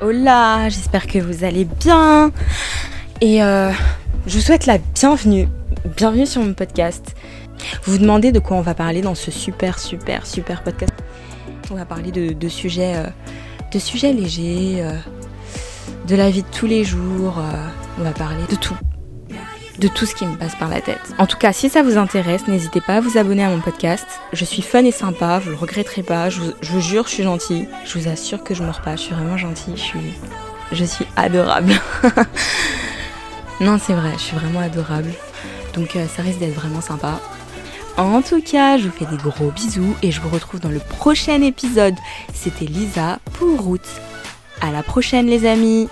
hola, j'espère que vous allez bien. Et euh, je vous souhaite la bienvenue. Bienvenue sur mon podcast. Vous vous demandez de quoi on va parler dans ce super, super, super podcast. On va parler de, sujets, euh, de sujets légers, euh, de la vie de tous les jours. on va parler de tout de tout ce qui me passe par la tête. En tout cas, si ça vous intéresse, n'hésitez pas à vous abonner à mon podcast. Je suis fun et sympa, vous le regretterez pas, je vous, jure, je suis gentille. Je vous assure que je mords pas, je suis vraiment gentille, je suis, adorable. non, c'est vrai, je suis vraiment adorable. Donc euh, ça risque d'être vraiment sympa. En tout cas, je vous fais des gros bisous et je vous retrouve dans le prochain épisode. C'était Lisa pour Roots. À la prochaine les amis